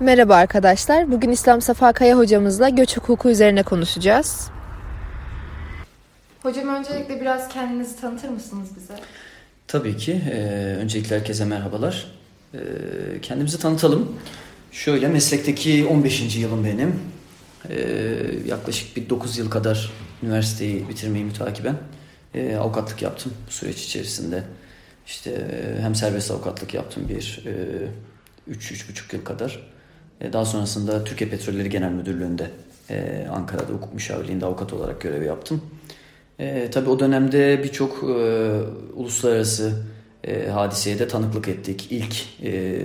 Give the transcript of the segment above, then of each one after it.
Merhaba arkadaşlar. Bugün İslam Safa Kaya hocamızla göç hukuku üzerine konuşacağız. Hocam öncelikle biraz kendinizi tanıtır mısınız bize? Tabii ki. Ee, öncelikle herkese merhabalar. Ee, kendimizi tanıtalım. Şöyle meslekteki 15. yılım benim. Ee, yaklaşık bir 9 yıl kadar üniversiteyi bitirmeyi mütakiben e, avukatlık yaptım bu süreç içerisinde. İşte e, hem serbest avukatlık yaptım bir 3-3,5 e, yıl kadar. E, daha sonrasında Türkiye Petrolleri Genel Müdürlüğü'nde e, Ankara'da hukuk müşavirliğinde avukat olarak görev yaptım. E, tabii o dönemde birçok e, uluslararası e, hadiseye de tanıklık ettik. İlk e,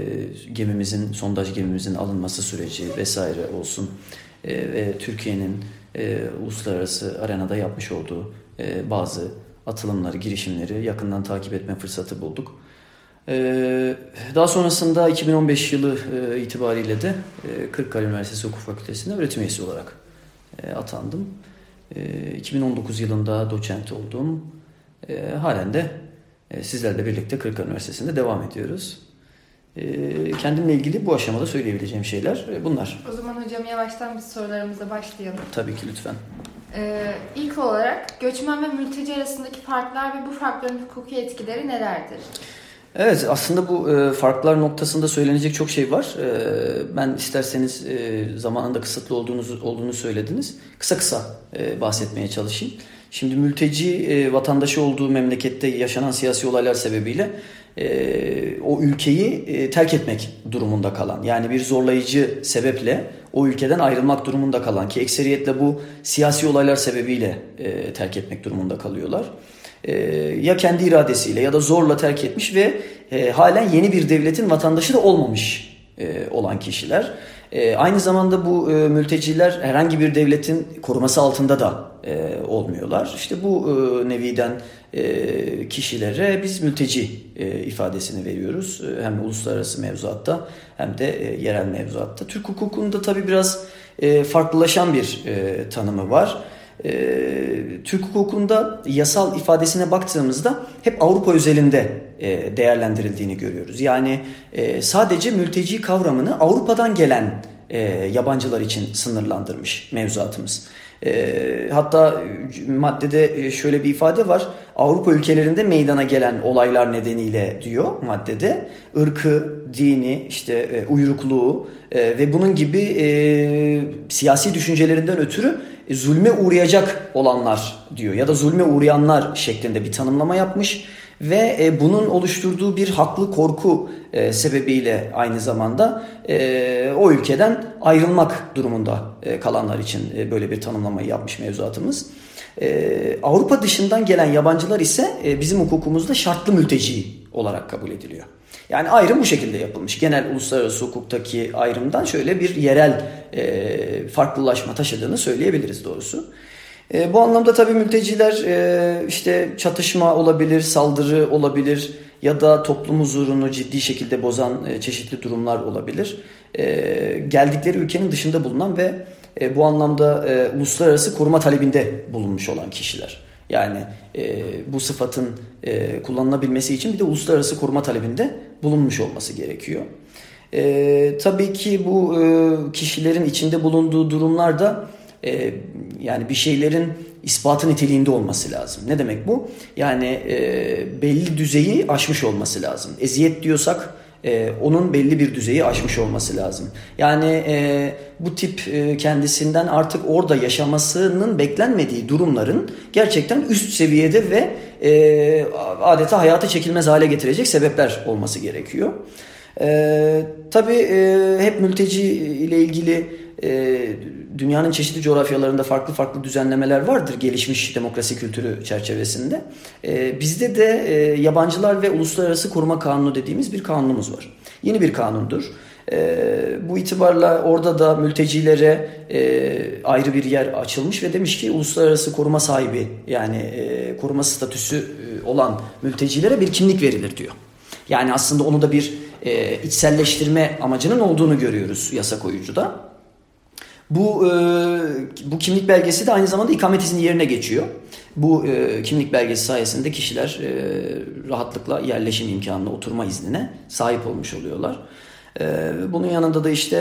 gemimizin, sondaj gemimizin alınması süreci vesaire olsun. E, ve Türkiye'nin e, uluslararası arenada yapmış olduğu e, bazı atılımları, girişimleri yakından takip etme fırsatı bulduk. Ee, daha sonrasında 2015 yılı e, itibariyle de e, Kırıkkale Üniversitesi Hukuk Fakültesi'nde öğretim üyesi olarak e, atandım. 2019 yılında doçent oldum. Halen de sizlerle birlikte Kırıkkale Üniversitesi'nde devam ediyoruz. Kendimle ilgili bu aşamada söyleyebileceğim şeyler bunlar. O zaman hocam yavaştan biz sorularımıza başlayalım. Tabii ki lütfen. Ee, ilk olarak göçmen ve mülteci arasındaki farklar ve bu farkların hukuki etkileri nelerdir? Evet aslında bu e, farklar noktasında söylenecek çok şey var. E, ben isterseniz e, zamanında kısıtlı olduğunuz olduğunu söylediniz. Kısa kısa e, bahsetmeye çalışayım. Şimdi mülteci e, vatandaşı olduğu memlekette yaşanan siyasi olaylar sebebiyle e, o ülkeyi e, terk etmek durumunda kalan yani bir zorlayıcı sebeple o ülkeden ayrılmak durumunda kalan ki ekseriyetle bu siyasi olaylar sebebiyle e, terk etmek durumunda kalıyorlar. E, ya kendi iradesiyle ya da zorla terk etmiş ve e, halen yeni bir devletin vatandaşı da olmamış e, olan kişiler. E, aynı zamanda bu e, mülteciler herhangi bir devletin koruması altında da e, olmuyorlar. İşte bu e, neviden e, kişilere biz mülteci e, ifadesini veriyoruz. E, hem uluslararası mevzuatta hem de e, yerel mevzuatta. Türk hukukunda tabii biraz e, farklılaşan bir e, tanımı var. E, Türk hukukunda yasal ifadesine baktığımızda hep Avrupa özelinde e, değerlendirildiğini görüyoruz. Yani e, sadece mülteci kavramını Avrupa'dan gelen e, yabancılar için sınırlandırmış mevzuatımız. E, hatta maddede şöyle bir ifade var. Avrupa ülkelerinde meydana gelen olaylar nedeniyle diyor maddede ırkı, dini, işte e, uyrukluğu e, ve bunun gibi e, siyasi düşüncelerinden ötürü e, zulme uğrayacak olanlar diyor ya da zulme uğrayanlar şeklinde bir tanımlama yapmış ve e, bunun oluşturduğu bir haklı korku e, sebebiyle aynı zamanda e, o ülkeden ayrılmak durumunda e, kalanlar için e, böyle bir tanımlamayı yapmış mevzuatımız. E, Avrupa dışından gelen yabancılar ise e, bizim hukukumuzda şartlı mülteci olarak kabul ediliyor. Yani ayrım bu şekilde yapılmış. Genel uluslararası hukuktaki ayrımdan şöyle bir yerel e, farklılaşma taşıdığını söyleyebiliriz doğrusu. E, bu anlamda tabii mülteciler e, işte çatışma olabilir, saldırı olabilir ya da toplum huzurunu ciddi şekilde bozan e, çeşitli durumlar olabilir. E, geldikleri ülkenin dışında bulunan ve e, bu anlamda e, uluslararası koruma talebinde bulunmuş olan kişiler. Yani e, bu sıfatın e, kullanılabilmesi için bir de uluslararası koruma talebinde bulunmuş olması gerekiyor. E, tabii ki bu e, kişilerin içinde bulunduğu durumlarda e, yani bir şeylerin ispatı niteliğinde olması lazım. Ne demek bu? Yani e, belli düzeyi aşmış olması lazım. Eziyet diyorsak e, onun belli bir düzeyi aşmış olması lazım. Yani e, bu tip e, kendisinden artık orada yaşamasının beklenmediği durumların gerçekten üst seviyede ve e, adeta hayatı çekilmez hale getirecek sebepler olması gerekiyor. E, tabii e, hep mülteci ile ilgili e, dünyanın çeşitli coğrafyalarında farklı farklı düzenlemeler vardır gelişmiş demokrasi kültürü çerçevesinde. E, bizde de e, yabancılar ve uluslararası koruma kanunu dediğimiz bir kanunumuz var. Yeni bir kanundur. E, bu itibarla orada da mültecilere e, ayrı bir yer açılmış ve demiş ki uluslararası koruma sahibi yani e, koruma statüsü e, olan mültecilere bir kimlik verilir diyor. Yani aslında onu da bir e, içselleştirme amacının olduğunu görüyoruz yasa koyucuda. Bu e, bu kimlik belgesi de aynı zamanda ikamet izni yerine geçiyor. Bu e, kimlik belgesi sayesinde kişiler e, rahatlıkla yerleşim imkanına, oturma iznine sahip olmuş oluyorlar. Bunun yanında da işte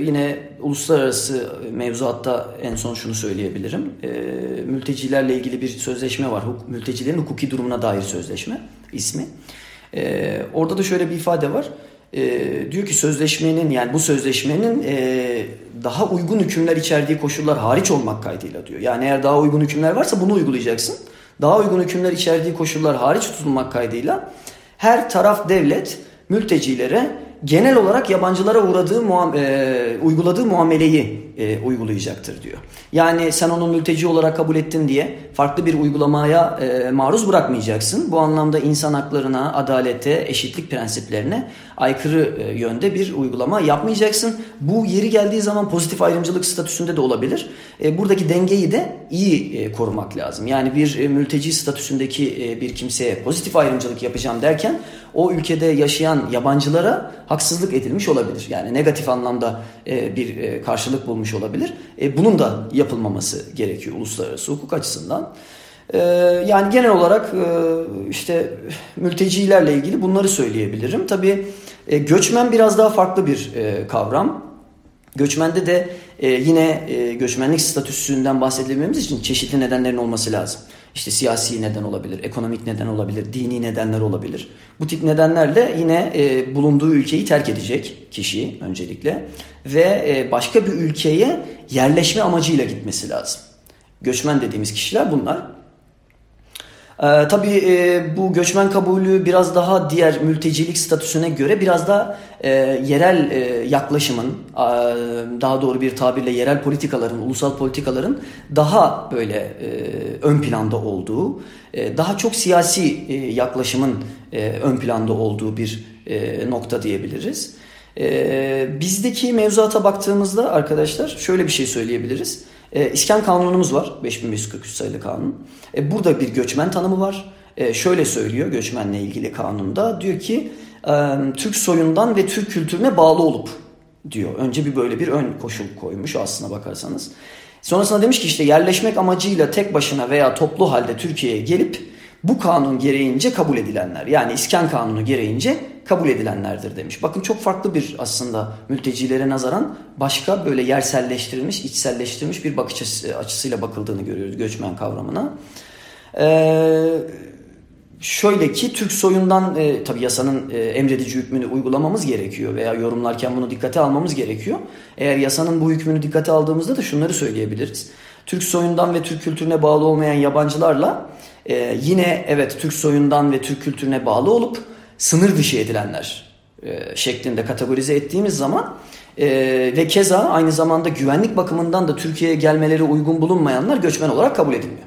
yine uluslararası mevzuatta en son şunu söyleyebilirim. Mültecilerle ilgili bir sözleşme var. Mültecilerin hukuki durumuna dair sözleşme ismi. Orada da şöyle bir ifade var. Diyor ki sözleşmenin yani bu sözleşmenin daha uygun hükümler içerdiği koşullar hariç olmak kaydıyla diyor. Yani eğer daha uygun hükümler varsa bunu uygulayacaksın. Daha uygun hükümler içerdiği koşullar hariç tutulmak kaydıyla her taraf devlet mültecilere genel olarak yabancılara uğradığı muam e, uyguladığı muameleyi e, uygulayacaktır diyor. Yani sen onu mülteci olarak kabul ettin diye farklı bir uygulamaya e, maruz bırakmayacaksın. Bu anlamda insan haklarına, adalete, eşitlik prensiplerine aykırı e, yönde bir uygulama yapmayacaksın. Bu yeri geldiği zaman pozitif ayrımcılık statüsünde de olabilir. E, buradaki dengeyi de iyi e, korumak lazım. Yani bir e, mülteci statüsündeki e, bir kimseye pozitif ayrımcılık yapacağım derken o ülkede yaşayan yabancılara haksızlık edilmiş olabilir. Yani negatif anlamda e, bir e, karşılık bulmuş olabilir. E, bunun da yapılmaması gerekiyor uluslararası hukuk açısından. E, yani genel olarak e, işte mültecilerle ilgili bunları söyleyebilirim. Tabii e, göçmen biraz daha farklı bir e, kavram. Göçmende de e, yine e, göçmenlik statüsünden bahsedilmemiz için çeşitli nedenlerin olması lazım. İşte siyasi neden olabilir, ekonomik neden olabilir, dini nedenler olabilir. Bu tip nedenlerle yine e, bulunduğu ülkeyi terk edecek kişi öncelikle ve e, başka bir ülkeye yerleşme amacıyla gitmesi lazım. Göçmen dediğimiz kişiler bunlar. Ee, tabii e, bu göçmen kabulü biraz daha diğer mültecilik statüsüne göre biraz daha e, yerel e, yaklaşımın, e, daha doğru bir tabirle yerel politikaların, ulusal politikaların daha böyle e, ön planda olduğu, e, daha çok siyasi e, yaklaşımın e, ön planda olduğu bir e, nokta diyebiliriz. E, bizdeki mevzuata baktığımızda arkadaşlar şöyle bir şey söyleyebiliriz. E, İskan Kanunumuz var. 5543 sayılı kanun. E, burada bir göçmen tanımı var. E, şöyle söylüyor göçmenle ilgili kanunda. Diyor ki e, Türk soyundan ve Türk kültürüne bağlı olup diyor. Önce bir böyle bir ön koşul koymuş aslına bakarsanız. Sonrasında demiş ki işte yerleşmek amacıyla tek başına veya toplu halde Türkiye'ye gelip bu kanun gereğince kabul edilenler. Yani İskan Kanunu gereğince kabul edilenlerdir demiş. Bakın çok farklı bir aslında mültecilere nazaran başka böyle yerselleştirilmiş, içselleştirilmiş bir bakış açısıyla bakıldığını görüyoruz göçmen kavramına. Ee, şöyle ki Türk soyundan e, tabi yasanın e, emredici hükmünü uygulamamız gerekiyor veya yorumlarken bunu dikkate almamız gerekiyor. Eğer yasanın bu hükmünü dikkate aldığımızda da şunları söyleyebiliriz. Türk soyundan ve Türk kültürüne bağlı olmayan yabancılarla e, yine evet Türk soyundan ve Türk kültürüne bağlı olup sınır dışı edilenler e, şeklinde kategorize ettiğimiz zaman e, ve keza aynı zamanda güvenlik bakımından da Türkiye'ye gelmeleri uygun bulunmayanlar göçmen olarak kabul edilmiyor.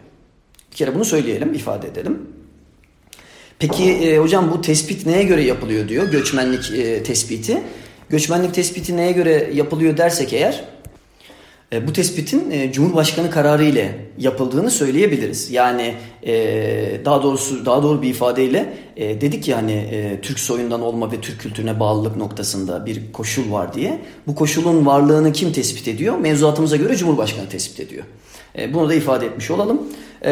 Bir kere bunu söyleyelim, ifade edelim. Peki e, hocam bu tespit neye göre yapılıyor diyor göçmenlik tespiti. Göçmenlik tespiti neye göre yapılıyor dersek eğer e, bu tespitin e, Cumhurbaşkanı kararı ile yapıldığını söyleyebiliriz. Yani e, daha doğrusu daha doğru bir ifadeyle dedik ya hani Türk soyundan olma ve Türk kültürüne bağlılık noktasında bir koşul var diye. Bu koşulun varlığını kim tespit ediyor? Mevzuatımıza göre Cumhurbaşkanı tespit ediyor. Bunu da ifade etmiş olalım. E,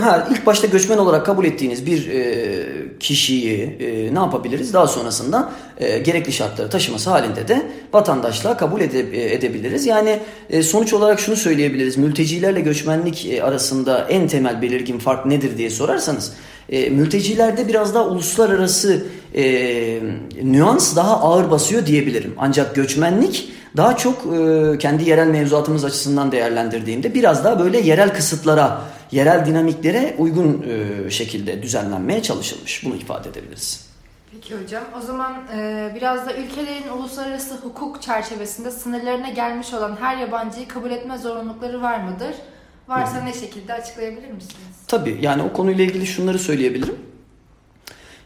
ha ilk başta göçmen olarak kabul ettiğiniz bir e, kişiyi e, ne yapabiliriz? Daha sonrasında e, gerekli şartları taşıması halinde de vatandaşlığa kabul ede, e, edebiliriz. Yani e, sonuç olarak şunu söyleyebiliriz. Mültecilerle göçmenlik e, arasında en temel belirgin fark nedir diye sorarsanız e, mültecilerde biraz daha uluslararası e, nüans daha ağır basıyor diyebilirim. Ancak göçmenlik daha çok e, kendi yerel mevzuatımız açısından değerlendirdiğimde biraz daha böyle yerel kısıtlara yerel dinamiklere uygun e, şekilde düzenlenmeye çalışılmış. Bunu ifade edebiliriz. Peki hocam. O zaman e, biraz da ülkelerin uluslararası hukuk çerçevesinde sınırlarına gelmiş olan her yabancıyı kabul etme zorunlulukları var mıdır? Varsa ne şekilde açıklayabilir misiniz? Tabii yani o konuyla ilgili şunları söyleyebilirim.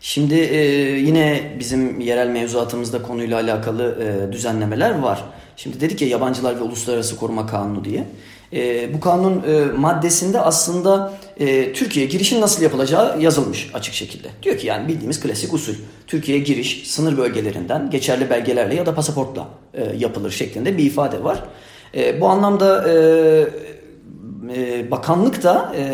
Şimdi e, yine bizim yerel mevzuatımızda konuyla alakalı e, düzenlemeler var. Şimdi dedik ya yabancılar ve uluslararası koruma kanunu diye. E, bu kanun e, maddesinde aslında e, Türkiye girişin nasıl yapılacağı yazılmış açık şekilde. Diyor ki yani bildiğimiz klasik usul. Türkiye'ye giriş sınır bölgelerinden geçerli belgelerle ya da pasaportla e, yapılır şeklinde bir ifade var. E, bu anlamda e, e, bakanlık da e,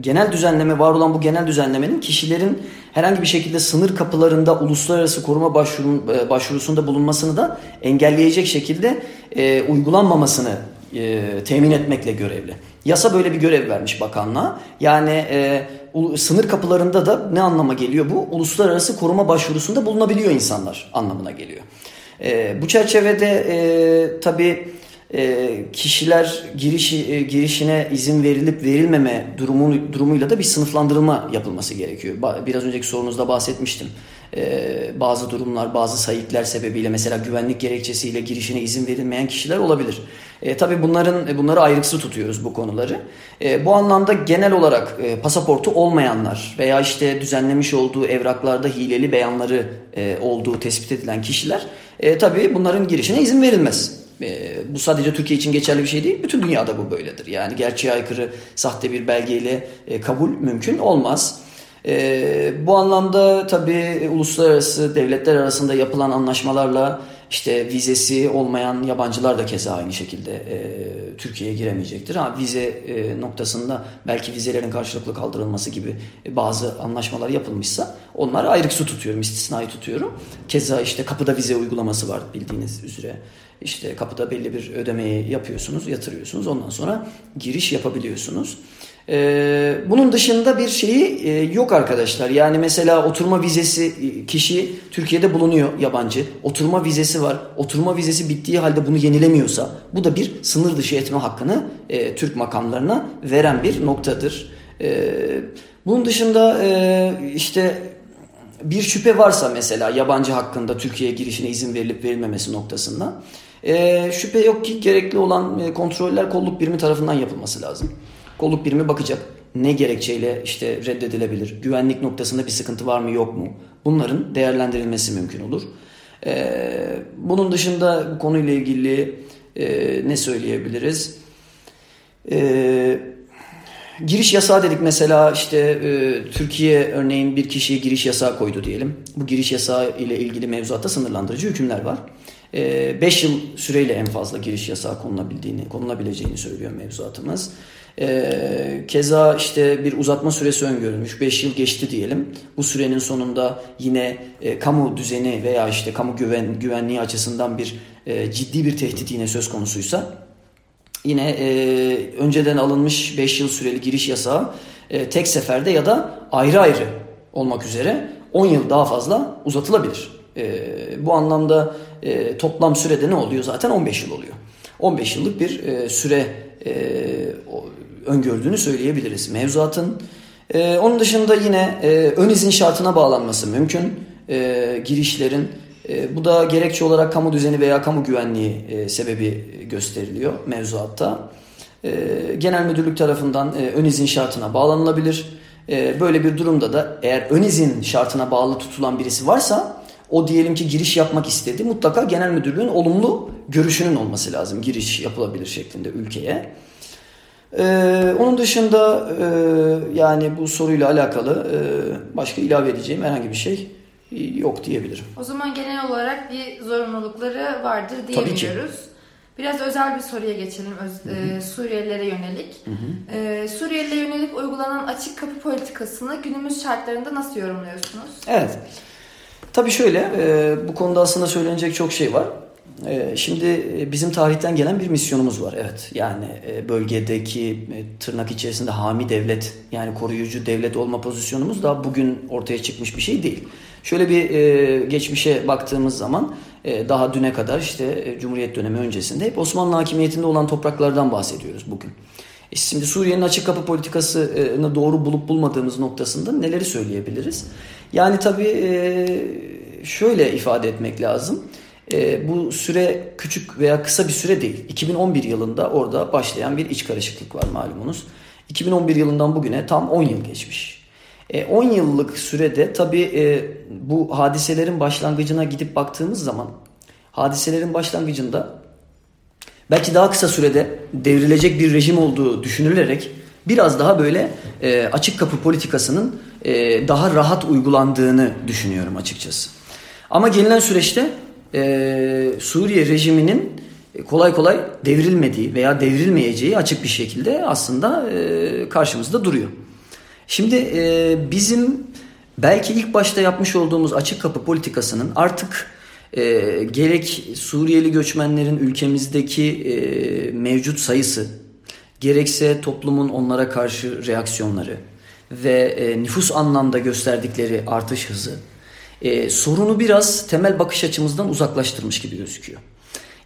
genel düzenleme var olan bu genel düzenlemenin kişilerin herhangi bir şekilde sınır kapılarında uluslararası koruma başvuru, e, başvurusunda bulunmasını da engelleyecek şekilde e, uygulanmamasını e, temin etmekle görevli. Yasa böyle bir görev vermiş bakanlığa. Yani e, sınır kapılarında da ne anlama geliyor bu? Uluslararası koruma başvurusunda bulunabiliyor insanlar anlamına geliyor. E, bu çerçevede e, tabii kişiler giriş, e, girişine izin verilip verilmeme durumu, durumuyla da bir sınıflandırılma yapılması gerekiyor. Biraz önceki sorunuzda bahsetmiştim. E, bazı durumlar, bazı sayıklar sebebiyle mesela güvenlik gerekçesiyle girişine izin verilmeyen kişiler olabilir. E, tabii bunların e, bunları ayrıksı tutuyoruz bu konuları. E, bu anlamda genel olarak e, pasaportu olmayanlar veya işte düzenlemiş olduğu evraklarda hileli beyanları e, olduğu tespit edilen kişiler e, tabii bunların girişine izin verilmez. E, bu sadece Türkiye için geçerli bir şey değil. Bütün dünyada bu böyledir. Yani gerçeğe aykırı sahte bir belgeyle e, kabul mümkün olmaz. E, bu anlamda tabii uluslararası devletler arasında yapılan anlaşmalarla işte vizesi olmayan yabancılar da keza aynı şekilde e, Türkiye'ye giremeyecektir. Ha, vize e, noktasında belki vizelerin karşılıklı kaldırılması gibi bazı anlaşmalar yapılmışsa onları ayrık su tutuyorum, istisnai tutuyorum. Keza işte kapıda vize uygulaması var bildiğiniz üzere. İşte kapıda belli bir ödemeyi yapıyorsunuz, yatırıyorsunuz. Ondan sonra giriş yapabiliyorsunuz. Ee, bunun dışında bir şeyi e, yok arkadaşlar. Yani mesela oturma vizesi e, kişi Türkiye'de bulunuyor yabancı. Oturma vizesi var. Oturma vizesi bittiği halde bunu yenilemiyorsa bu da bir sınır dışı etme hakkını e, Türk makamlarına veren bir noktadır. E, bunun dışında işte bir şüphe varsa mesela yabancı hakkında Türkiye'ye girişine izin verilip verilmemesi noktasında e, şüphe yok ki gerekli olan e, kontroller kolluk birimi tarafından yapılması lazım. Kolluk birimi bakacak. Ne gerekçeyle işte reddedilebilir? Güvenlik noktasında bir sıkıntı var mı yok mu? Bunların değerlendirilmesi mümkün olur. Ee, bunun dışında bu konuyla ilgili e, ne söyleyebiliriz? Ee, giriş yasağı dedik mesela işte e, Türkiye örneğin bir kişiye giriş yasağı koydu diyelim. Bu giriş yasağı ile ilgili mevzuatta sınırlandırıcı hükümler var. 5 yıl süreyle en fazla giriş yasağı konulabildiğini, konulabileceğini söylüyor mevzuatımız. E, keza işte bir uzatma süresi öngörülmüş. 5 yıl geçti diyelim. Bu sürenin sonunda yine e, kamu düzeni veya işte kamu güven güvenliği açısından bir e, ciddi bir tehdit yine söz konusuysa yine e, önceden alınmış 5 yıl süreli giriş yasağı tek seferde ya da ayrı ayrı olmak üzere 10 yıl daha fazla uzatılabilir. E, bu anlamda e, toplam sürede ne oluyor zaten 15 yıl oluyor. 15 yıllık bir e, süre e, öngördüğünü söyleyebiliriz mevzuatın. E, onun dışında yine e, ön izin şartına bağlanması mümkün e, girişlerin. E, bu da gerekçe olarak kamu düzeni veya kamu güvenliği e, sebebi gösteriliyor mevzuatta. E, genel müdürlük tarafından e, ön izin şartına bağlanılabilir. E, böyle bir durumda da eğer ön izin şartına bağlı tutulan birisi varsa o diyelim ki giriş yapmak istedi. Mutlaka genel müdürlüğün olumlu görüşünün olması lazım giriş yapılabilir şeklinde ülkeye. Ee, onun dışında e, yani bu soruyla alakalı e, başka ilave edeceğim herhangi bir şey yok diyebilirim. O zaman genel olarak bir zorunlulukları vardır diyebiliyoruz. Biraz özel bir soruya geçelim Öz, e, Suriyelilere yönelik. Hı hı. E, Suriyelilere yönelik uygulanan açık kapı politikasını günümüz şartlarında nasıl yorumluyorsunuz? Evet. Tabii şöyle e, bu konuda aslında söylenecek çok şey var. Ee, şimdi e, bizim tarihten gelen bir misyonumuz var. Evet yani e, bölgedeki e, tırnak içerisinde hami devlet yani koruyucu devlet olma pozisyonumuz da bugün ortaya çıkmış bir şey değil. Şöyle bir geçmişe baktığımız zaman daha düne kadar işte Cumhuriyet dönemi öncesinde hep Osmanlı hakimiyetinde olan topraklardan bahsediyoruz bugün. Şimdi Suriye'nin açık kapı politikasını doğru bulup bulmadığımız noktasında neleri söyleyebiliriz? Yani tabii şöyle ifade etmek lazım. E, bu süre küçük veya kısa bir süre değil. 2011 yılında orada başlayan bir iç karışıklık var malumunuz. 2011 yılından bugüne tam 10 yıl geçmiş. E, 10 yıllık sürede tabii e, bu hadiselerin başlangıcına gidip baktığımız zaman hadiselerin başlangıcında belki daha kısa sürede devrilecek bir rejim olduğu düşünülerek biraz daha böyle e, açık kapı politikasının e, daha rahat uygulandığını düşünüyorum açıkçası. Ama gelinen süreçte e, Suriye rejiminin kolay kolay devrilmediği veya devrilmeyeceği açık bir şekilde aslında karşımızda duruyor. Şimdi bizim belki ilk başta yapmış olduğumuz açık kapı politikasının artık gerek Suriyeli göçmenlerin ülkemizdeki mevcut sayısı gerekse toplumun onlara karşı reaksiyonları ve e, nüfus anlamda gösterdikleri artış hızı e, sorunu biraz temel bakış açımızdan uzaklaştırmış gibi gözüküyor.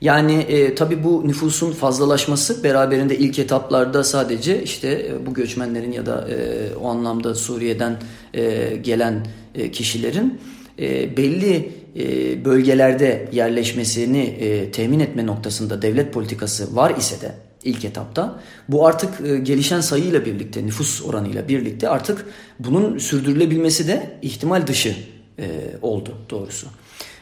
Yani e, tabii bu nüfusun fazlalaşması beraberinde ilk etaplarda sadece işte e, bu göçmenlerin ya da e, o anlamda Suriye'den e, gelen e, kişilerin e, belli e, bölgelerde yerleşmesini e, temin etme noktasında devlet politikası var ise de ilk etapta. Bu artık e, gelişen sayıyla birlikte, nüfus oranıyla birlikte artık bunun sürdürülebilmesi de ihtimal dışı oldu doğrusu.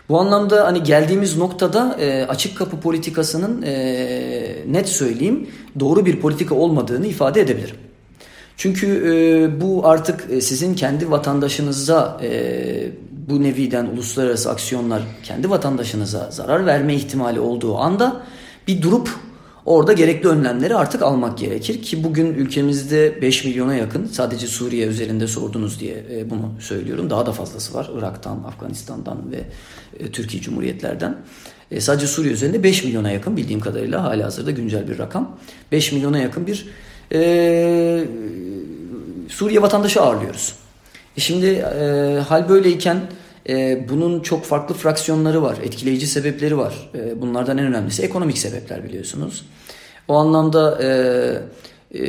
Bu anlamda hani geldiğimiz noktada e, açık kapı politikasının e, net söyleyeyim doğru bir politika olmadığını ifade edebilirim. Çünkü e, bu artık sizin kendi vatandaşınıza e, bu neviden uluslararası aksiyonlar kendi vatandaşınıza zarar verme ihtimali olduğu anda bir durup Orada gerekli önlemleri artık almak gerekir ki bugün ülkemizde 5 milyona yakın sadece Suriye üzerinde sordunuz diye e, bunu söylüyorum. Daha da fazlası var Irak'tan, Afganistan'dan ve e, Türkiye Cumhuriyetlerden. E, sadece Suriye üzerinde 5 milyona yakın bildiğim kadarıyla hala hazırda güncel bir rakam. 5 milyona yakın bir e, Suriye vatandaşı ağırlıyoruz. E şimdi e, hal böyleyken e, bunun çok farklı fraksiyonları var, etkileyici sebepleri var. E, bunlardan en önemlisi ekonomik sebepler biliyorsunuz. O anlamda e, e,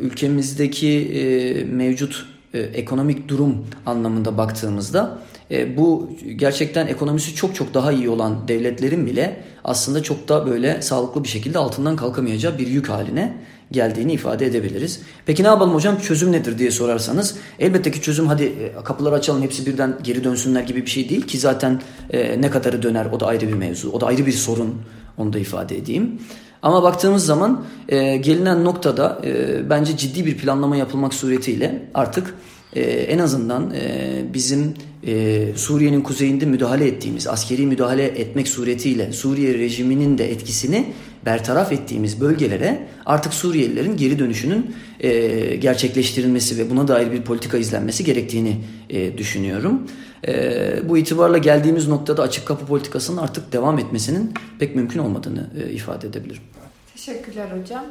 ülkemizdeki e, mevcut e, ekonomik durum anlamında baktığımızda e, bu gerçekten ekonomisi çok çok daha iyi olan devletlerin bile aslında çok da böyle sağlıklı bir şekilde altından kalkamayacağı bir yük haline geldiğini ifade edebiliriz. Peki ne yapalım hocam çözüm nedir diye sorarsanız elbette ki çözüm hadi e, kapıları açalım hepsi birden geri dönsünler gibi bir şey değil ki zaten e, ne kadarı döner o da ayrı bir mevzu o da ayrı bir sorun onu da ifade edeyim. Ama baktığımız zaman e, gelinen noktada e, bence ciddi bir planlama yapılmak suretiyle artık e, en azından e, bizim e, Suriye'nin kuzeyinde müdahale ettiğimiz, askeri müdahale etmek suretiyle Suriye rejiminin de etkisini bertaraf ettiğimiz bölgelere artık Suriyelilerin geri dönüşünün e, gerçekleştirilmesi ve buna dair bir politika izlenmesi gerektiğini e, düşünüyorum. E, bu itibarla geldiğimiz noktada açık kapı politikasının artık devam etmesinin pek mümkün olmadığını e, ifade edebilirim. Teşekkürler hocam.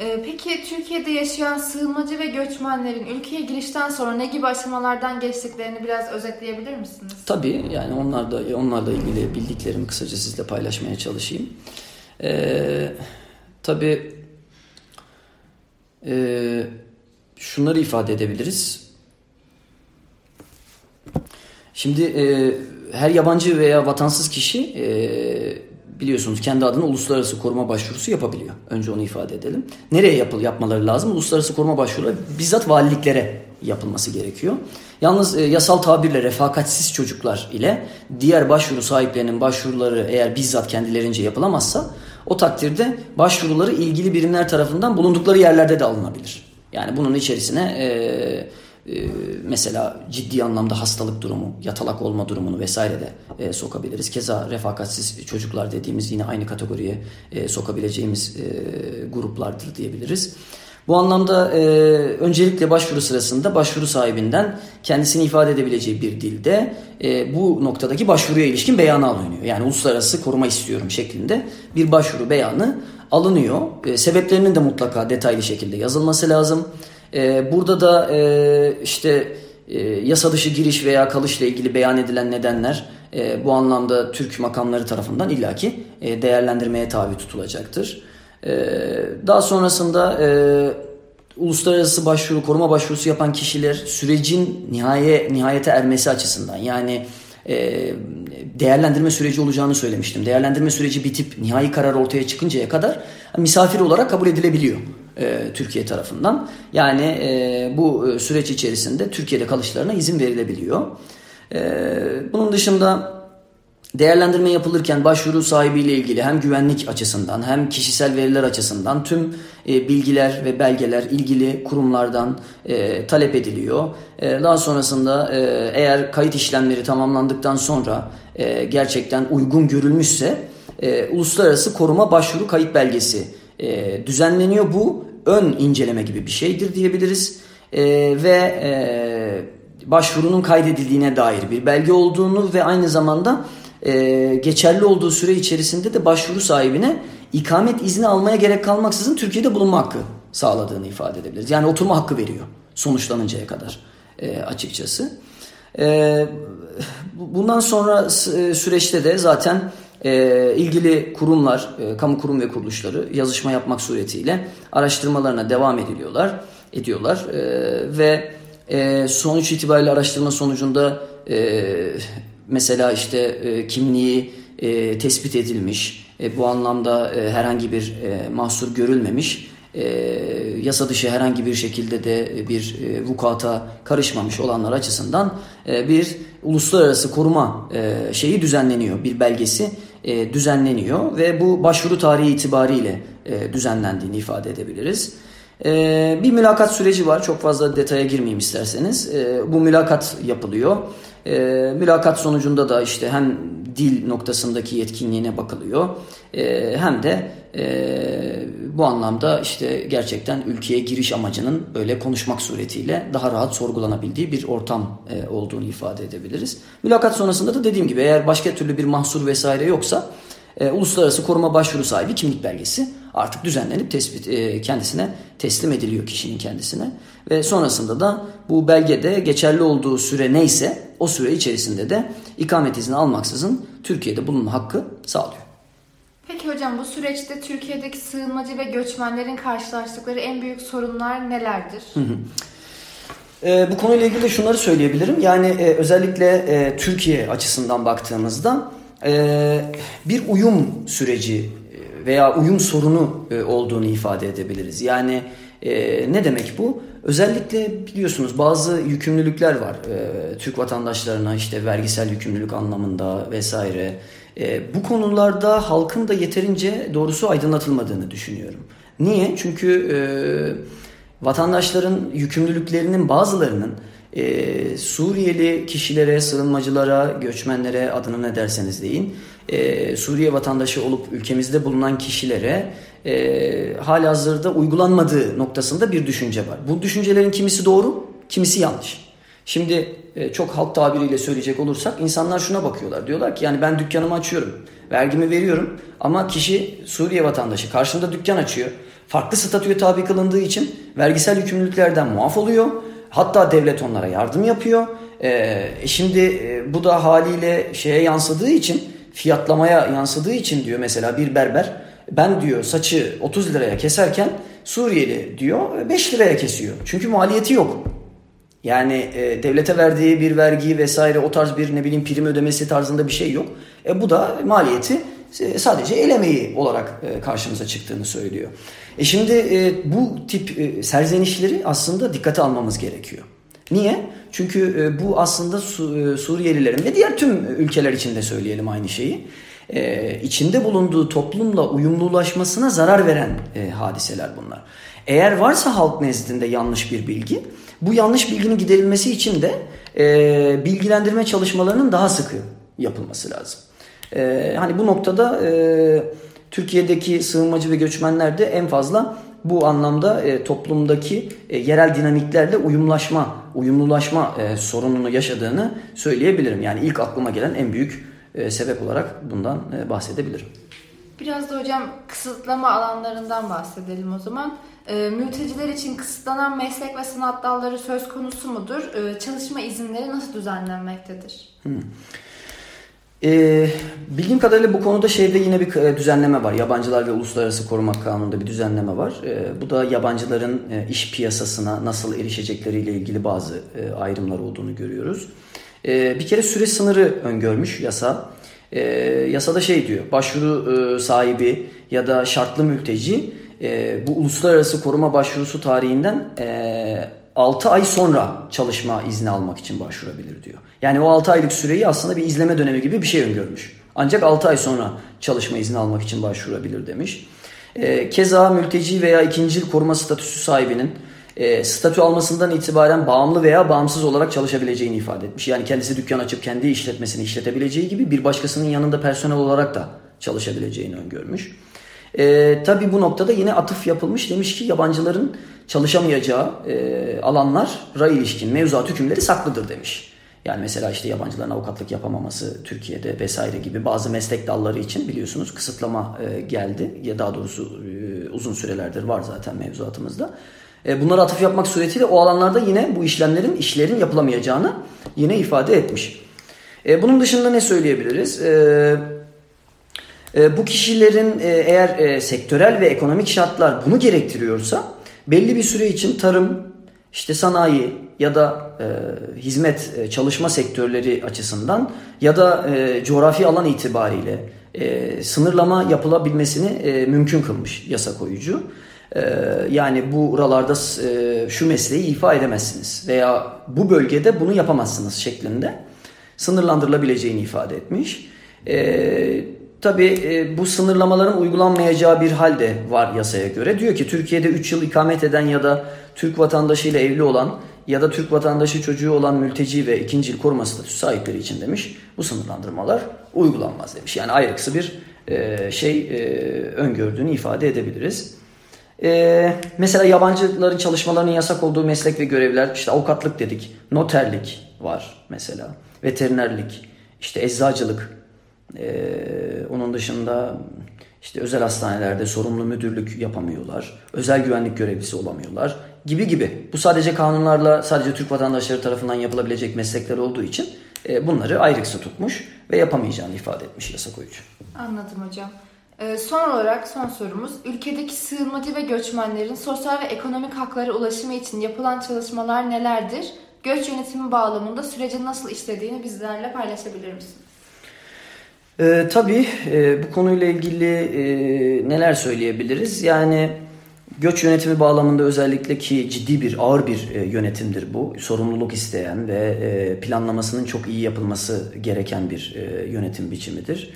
Ee, peki Türkiye'de yaşayan sığınmacı ve göçmenlerin ülkeye girişten sonra ne gibi aşamalardan geçtiklerini biraz özetleyebilir misiniz? Tabii yani onlar da onlarla ilgili bildiklerimi kısaca sizle paylaşmaya çalışayım. Ee, tabii e, şunları ifade edebiliriz. Şimdi e, her yabancı veya vatansız kişi e, biliyorsunuz kendi adına uluslararası koruma başvurusu yapabiliyor. Önce onu ifade edelim. Nereye yapıl yapmaları lazım? Uluslararası koruma başvuruları bizzat valiliklere yapılması gerekiyor. Yalnız e, yasal tabirle refakatsiz çocuklar ile diğer başvuru sahiplerinin başvuruları eğer bizzat kendilerince yapılamazsa o takdirde başvuruları ilgili birimler tarafından bulundukları yerlerde de alınabilir. Yani bunun içerisine e, ee, mesela ciddi anlamda hastalık durumu, yatalak olma durumunu vesaire de e, sokabiliriz. Keza refakatsiz çocuklar dediğimiz yine aynı kategoriye e, sokabileceğimiz e, gruplardır diyebiliriz. Bu anlamda e, öncelikle başvuru sırasında başvuru sahibinden kendisini ifade edebileceği bir dilde e, bu noktadaki başvuruya ilişkin beyanı alınıyor. Yani uluslararası koruma istiyorum şeklinde bir başvuru beyanı alınıyor. E, sebeplerinin de mutlaka detaylı şekilde yazılması lazım. E, burada da e, işte e, yasa dışı giriş veya kalışla ilgili beyan edilen nedenler e, bu anlamda Türk makamları tarafından illaki e, değerlendirmeye tabi tutulacaktır. E, daha sonrasında e, uluslararası başvuru, koruma başvurusu yapan kişiler sürecin nihaye, nihayete ermesi açısından yani e, değerlendirme süreci olacağını söylemiştim. Değerlendirme süreci bitip nihai karar ortaya çıkıncaya kadar misafir olarak kabul edilebiliyor e, Türkiye tarafından. Yani e, bu süreç içerisinde Türkiye'de kalışlarına izin verilebiliyor. Bunun dışında Değerlendirme yapılırken başvuru sahibiyle ilgili hem güvenlik açısından hem kişisel veriler açısından tüm e, bilgiler ve belgeler ilgili kurumlardan e, talep ediliyor. E, daha sonrasında eğer kayıt işlemleri tamamlandıktan sonra gerçekten uygun görülmüşse uluslararası koruma başvuru kayıt belgesi düzenleniyor. Bu ön inceleme gibi bir şeydir diyebiliriz. Ve başvurunun kaydedildiğine dair bir belge olduğunu ve aynı zamanda e, geçerli olduğu süre içerisinde de başvuru sahibine ikamet izni almaya gerek kalmaksızın Türkiye'de bulunma hakkı sağladığını ifade edebiliriz. Yani oturma hakkı veriyor sonuçlanıncaya kadar e, açıkçası. E, bundan sonra e, süreçte de zaten e, ilgili kurumlar, e, kamu kurum ve kuruluşları yazışma yapmak suretiyle araştırmalarına devam ediliyorlar, ediyorlar e, ve e, sonuç itibariyle araştırma sonucunda e, mesela işte e, kimliği e, tespit edilmiş, e, bu anlamda e, herhangi bir e, mahsur görülmemiş e, yasa dışı herhangi bir şekilde de bir e, vukuata karışmamış olanlar açısından e, bir uluslararası koruma e, şeyi düzenleniyor. Bir belgesi e, düzenleniyor ve bu başvuru tarihi itibariyle e, düzenlendiğini ifade edebiliriz. E, bir mülakat süreci var. Çok fazla detaya girmeyeyim isterseniz. E, bu mülakat yapılıyor. E, mülakat sonucunda da işte hem dil noktasındaki yetkinliğine bakılıyor e, hem de e, bu anlamda işte gerçekten ülkeye giriş amacının böyle konuşmak suretiyle daha rahat sorgulanabildiği bir ortam e, olduğunu ifade edebiliriz. Mülakat sonrasında da dediğim gibi eğer başka türlü bir mahsur vesaire yoksa e, uluslararası koruma başvuru sahibi kimlik belgesi artık düzenlenip tespit e, kendisine teslim ediliyor kişinin kendisine ve sonrasında da bu belgede geçerli olduğu süre neyse o süre içerisinde de ikamet izni almaksızın Türkiye'de bulunma hakkı sağlıyor. Peki hocam bu süreçte Türkiye'deki sığınmacı ve göçmenlerin karşılaştıkları en büyük sorunlar nelerdir? Hı hı. E, bu konuyla ilgili de şunları söyleyebilirim. Yani e, özellikle e, Türkiye açısından baktığımızda e, bir uyum süreci veya uyum sorunu e, olduğunu ifade edebiliriz. Yani e, ne demek bu? Özellikle biliyorsunuz bazı yükümlülükler var e, Türk vatandaşlarına işte vergisel yükümlülük anlamında vesaire. E, bu konularda halkın da yeterince doğrusu aydınlatılmadığını düşünüyorum. Niye? Çünkü e, vatandaşların yükümlülüklerinin bazılarının e, Suriyeli kişilere, sığınmacılara, göçmenlere adını ne derseniz deyin e, Suriye vatandaşı olup ülkemizde bulunan kişilere e, hazırda uygulanmadığı noktasında bir düşünce var. Bu düşüncelerin kimisi doğru, kimisi yanlış. Şimdi e, çok halk tabiriyle söyleyecek olursak insanlar şuna bakıyorlar. Diyorlar ki yani ben dükkanımı açıyorum, vergimi veriyorum ama kişi Suriye vatandaşı karşımda dükkan açıyor. Farklı statüye tabi kılındığı için vergisel yükümlülüklerden muaf oluyor. Hatta devlet onlara yardım yapıyor. E, şimdi e, bu da haliyle şeye yansıdığı için fiyatlamaya yansıdığı için diyor mesela bir berber ben diyor saçı 30 liraya keserken Suriyeli diyor 5 liraya kesiyor. Çünkü maliyeti yok. Yani e, devlete verdiği bir vergi vesaire o tarz bir ne bileyim prim ödemesi tarzında bir şey yok. E, bu da maliyeti e, sadece el olarak e, karşımıza çıktığını söylüyor. E şimdi e, bu tip e, serzenişleri aslında dikkate almamız gerekiyor. Niye? Çünkü e, bu aslında Su, e, Suriyelilerin ve diğer tüm ülkeler için de söyleyelim aynı şeyi. E, içinde bulunduğu toplumla uyumlulaşmasına zarar veren e, hadiseler bunlar. Eğer varsa halk nezdinde yanlış bir bilgi, bu yanlış bilginin giderilmesi için de e, bilgilendirme çalışmalarının daha sıkı yapılması lazım. E, hani bu noktada e, Türkiye'deki sığınmacı ve göçmenler de en fazla bu anlamda e, toplumdaki e, yerel dinamiklerle uyumlaşma, uyumlulaşma e, sorununu yaşadığını söyleyebilirim. Yani ilk aklıma gelen en büyük e, sebep olarak bundan e, bahsedebilirim. Biraz da hocam kısıtlama alanlarından bahsedelim o zaman. E, mülteciler için kısıtlanan meslek ve sanat dalları söz konusu mudur? E, çalışma izinleri nasıl düzenlenmektedir? Hmm. E, bildiğim kadarıyla bu konuda şeyde yine bir e, düzenleme var. Yabancılar ve Uluslararası Koruma Kanunu'nda bir düzenleme var. E, bu da yabancıların e, iş piyasasına nasıl erişecekleriyle ilgili bazı e, ayrımlar olduğunu görüyoruz. E, bir kere süre sınırı öngörmüş yasa. E, yasada şey diyor, başvuru e, sahibi ya da şartlı mülteci e, bu uluslararası koruma başvurusu tarihinden e, 6 ay sonra çalışma izni almak için başvurabilir diyor. Yani o 6 aylık süreyi aslında bir izleme dönemi gibi bir şey öngörmüş. Ancak 6 ay sonra çalışma izni almak için başvurabilir demiş. E, keza mülteci veya ikincil koruma statüsü sahibinin e, statü almasından itibaren bağımlı veya bağımsız olarak çalışabileceğini ifade etmiş. Yani kendisi dükkan açıp kendi işletmesini işletebileceği gibi bir başkasının yanında personel olarak da çalışabileceğini öngörmüş. E, tabii bu noktada yine atıf yapılmış. Demiş ki yabancıların çalışamayacağı e, alanlara ilişkin mevzuat hükümleri saklıdır demiş. Yani mesela işte yabancıların avukatlık yapamaması Türkiye'de vesaire gibi bazı meslek dalları için biliyorsunuz kısıtlama e, geldi. Ya daha doğrusu e, uzun sürelerdir var zaten mevzuatımızda. E, bunlara atıf yapmak suretiyle o alanlarda yine bu işlemlerin, işlerin yapılamayacağını yine ifade etmiş. E, bunun dışında ne söyleyebiliriz? E, bu kişilerin e, eğer e, sektörel ve ekonomik şartlar bunu gerektiriyorsa belli bir süre için tarım, işte sanayi ya da e, hizmet e, çalışma sektörleri açısından ya da e, coğrafi alan itibariyle e, sınırlama yapılabilmesini e, mümkün kılmış yasa koyucu. E, yani bu buralarda e, şu mesleği ifa edemezsiniz veya bu bölgede bunu yapamazsınız şeklinde sınırlandırılabileceğini ifade etmiş. E, Tabi e, bu sınırlamaların uygulanmayacağı bir halde var yasaya göre. Diyor ki Türkiye'de 3 yıl ikamet eden ya da Türk vatandaşıyla evli olan ya da Türk vatandaşı çocuğu olan mülteci ve ikinci yıl koruma statüsü sahipleri için demiş bu sınırlandırmalar uygulanmaz demiş. Yani ayrıksı bir e, şey e, öngördüğünü ifade edebiliriz. E, mesela yabancıların çalışmalarının yasak olduğu meslek ve görevler işte avukatlık dedik, noterlik var mesela, veterinerlik, işte eczacılık, e, onun dışında işte özel hastanelerde sorumlu müdürlük yapamıyorlar. Özel güvenlik görevlisi olamıyorlar gibi gibi. Bu sadece kanunlarla sadece Türk vatandaşları tarafından yapılabilecek meslekler olduğu için e, bunları ayrıksı tutmuş ve yapamayacağını ifade etmiş yasa koyucu. Anladım hocam. Ee, son olarak son sorumuz. Ülkedeki sığınmacı ve göçmenlerin sosyal ve ekonomik haklara ulaşımı için yapılan çalışmalar nelerdir? Göç yönetimi bağlamında sürecin nasıl işlediğini bizlerle paylaşabilir misin? Ee, tabii e, bu konuyla ilgili e, neler söyleyebiliriz? Yani göç yönetimi bağlamında özellikle ki ciddi bir ağır bir e, yönetimdir bu. Sorumluluk isteyen ve e, planlamasının çok iyi yapılması gereken bir e, yönetim biçimidir.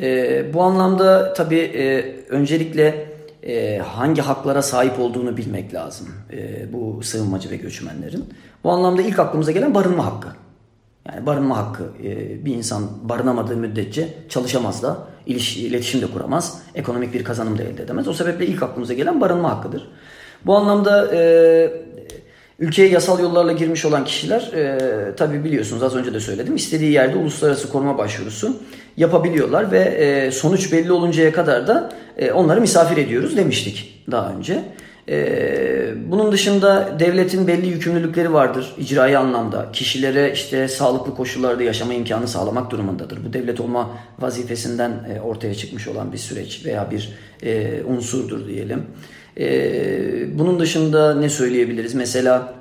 E, bu anlamda tabii e, öncelikle e, hangi haklara sahip olduğunu bilmek lazım e, bu sığınmacı ve göçmenlerin. Bu anlamda ilk aklımıza gelen barınma hakkı. Yani barınma hakkı e, bir insan barınamadığı müddetçe çalışamaz da iletişim de kuramaz. Ekonomik bir kazanım da elde edemez. O sebeple ilk aklımıza gelen barınma hakkıdır. Bu anlamda e, ülkeye yasal yollarla girmiş olan kişiler e, tabi biliyorsunuz az önce de söyledim istediği yerde uluslararası koruma başvurusu yapabiliyorlar ve e, sonuç belli oluncaya kadar da e, onları misafir ediyoruz demiştik daha önce. Ee, bunun dışında devletin belli yükümlülükleri vardır icraî anlamda. Kişilere işte sağlıklı koşullarda yaşama imkanı sağlamak durumundadır. Bu devlet olma vazifesinden e, ortaya çıkmış olan bir süreç veya bir e, unsurdur diyelim. E, bunun dışında ne söyleyebiliriz? Mesela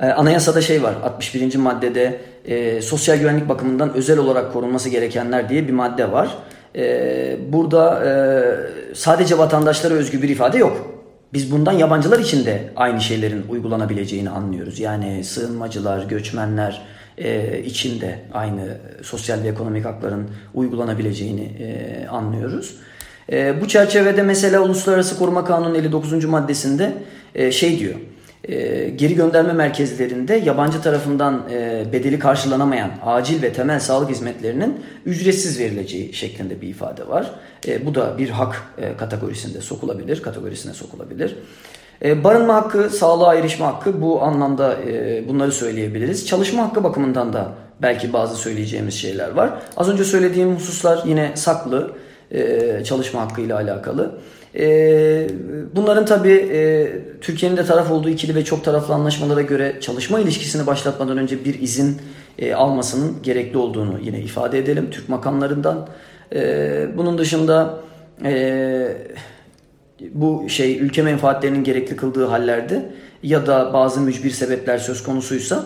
e, anayasada şey var 61. maddede e, sosyal güvenlik bakımından özel olarak korunması gerekenler diye bir madde var. E, burada e, sadece vatandaşlara özgü bir ifade yok biz bundan yabancılar için de aynı şeylerin uygulanabileceğini anlıyoruz. Yani sığınmacılar, göçmenler e, için de aynı sosyal ve ekonomik hakların uygulanabileceğini e, anlıyoruz. E, bu çerçevede mesela Uluslararası Koruma Kanunu 59. maddesinde e, şey diyor e, geri gönderme merkezlerinde yabancı tarafından e, bedeli karşılanamayan acil ve temel sağlık hizmetlerinin ücretsiz verileceği şeklinde bir ifade var. E, bu da bir hak e, kategorisinde sokulabilir, kategorisine sokulabilir. E, barınma hakkı, sağlığa erişme hakkı bu anlamda e, bunları söyleyebiliriz. Çalışma hakkı bakımından da belki bazı söyleyeceğimiz şeyler var. Az önce söylediğim hususlar yine saklı e, çalışma hakkı ile alakalı. E, bunların tabi e, Türkiye'nin de taraf olduğu ikili ve çok taraflı anlaşmalara göre çalışma ilişkisini başlatmadan önce bir izin e, almasının gerekli olduğunu yine ifade edelim Türk makamlarından. E, bunun dışında e, bu şey ülke menfaatlerinin gerekli kıldığı hallerde ya da bazı mücbir sebepler söz konusuysa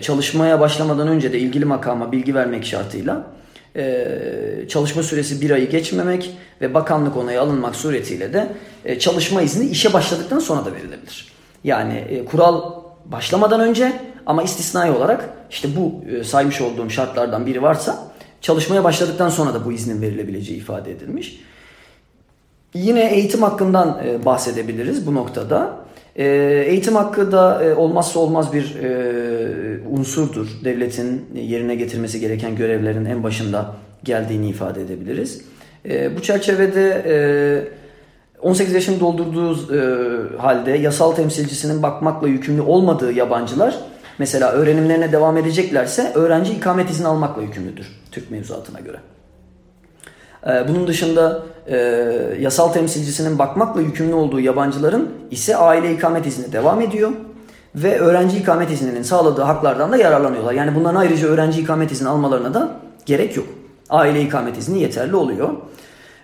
çalışmaya başlamadan önce de ilgili makama bilgi vermek şartıyla e, çalışma süresi bir ayı geçmemek ve bakanlık onayı alınmak suretiyle de e, çalışma izni işe başladıktan sonra da verilebilir. Yani e, kural başlamadan önce ama istisnai olarak işte bu e, saymış olduğum şartlardan biri varsa çalışmaya başladıktan sonra da bu iznin verilebileceği ifade edilmiş. Yine eğitim hakkından e, bahsedebiliriz bu noktada. E, eğitim hakkı da e, olmazsa olmaz bir e, unsurdur. Devletin yerine getirmesi gereken görevlerin en başında geldiğini ifade edebiliriz. E, bu çerçevede e, 18 yaşını doldurduğu e, halde yasal temsilcisinin bakmakla yükümlü olmadığı yabancılar mesela öğrenimlerine devam edeceklerse öğrenci ikamet izni almakla yükümlüdür Türk mevzuatına göre. E, bunun dışında e, yasal temsilcisinin bakmakla yükümlü olduğu yabancıların ise aile ikamet izni devam ediyor ve öğrenci ikamet izninin sağladığı haklardan da yararlanıyorlar. Yani bunların ayrıca öğrenci ikamet izni almalarına da gerek yok. Aile ikamet izni yeterli oluyor.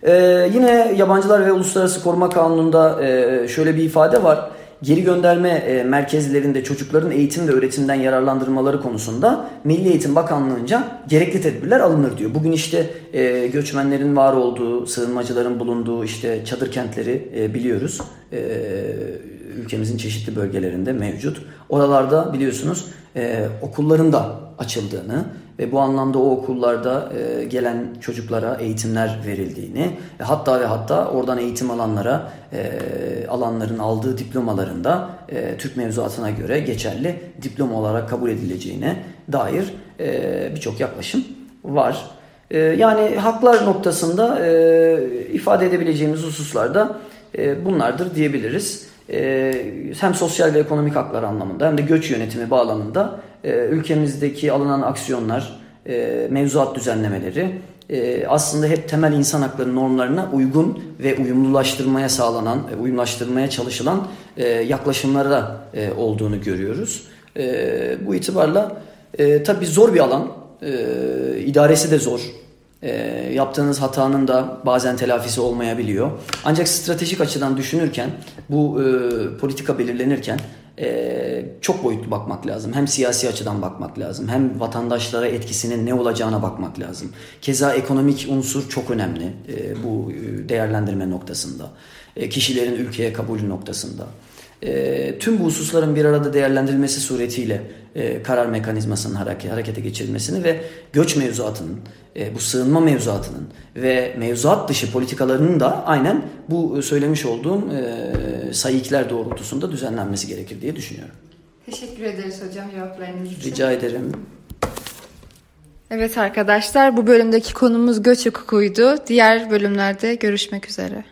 Ee, yine Yabancılar ve Uluslararası Koruma Kanunu'nda e, şöyle bir ifade var. Geri gönderme e, merkezlerinde çocukların eğitim ve öğretimden yararlandırmaları konusunda Milli Eğitim Bakanlığı'nca gerekli tedbirler alınır diyor. Bugün işte e, göçmenlerin var olduğu, sığınmacıların bulunduğu işte çadır kentleri e, biliyoruz. Ülkemizin çeşitli bölgelerinde mevcut. Oralarda biliyorsunuz okulların da açıldığını ve bu anlamda o okullarda e, gelen çocuklara eğitimler verildiğini e, hatta ve hatta oradan eğitim alanlara e, alanların aldığı diplomalarında e, Türk mevzuatına göre geçerli diploma olarak kabul edileceğine dair e, birçok yaklaşım var. E, yani haklar noktasında e, ifade edebileceğimiz hususlarda e, bunlardır diyebiliriz. E, hem sosyal ve ekonomik haklar anlamında hem de göç yönetimi bağlamında e, ülkemizdeki alınan aksiyonlar, e, mevzuat düzenlemeleri e, aslında hep temel insan hakları normlarına uygun ve uyumlulaştırmaya sağlanan, uyumlaştırmaya çalışılan yaklaşımlara olduğunu görüyoruz. Bu itibarla e, tabii zor bir alan, idaresi de zor. E, yaptığınız hatanın da bazen telafisi olmayabiliyor. Ancak stratejik açıdan düşünürken, bu e, politika belirlenirken e, çok boyutlu bakmak lazım. Hem siyasi açıdan bakmak lazım. Hem vatandaşlara etkisinin ne olacağına bakmak lazım. Keza ekonomik unsur çok önemli e, bu değerlendirme noktasında. E, kişilerin ülkeye kabul noktasında. E, tüm bu hususların bir arada değerlendirilmesi suretiyle e, karar mekanizmasının hareket, harekete geçirilmesini ve göç mevzuatının, e, bu sığınma mevzuatının ve mevzuat dışı politikalarının da aynen bu söylemiş olduğum e, sayıklar doğrultusunda düzenlenmesi gerekir diye düşünüyorum. Teşekkür ederiz hocam cevaplarınız için. Rica ederim. Evet arkadaşlar bu bölümdeki konumuz göç hukukuydu. Diğer bölümlerde görüşmek üzere.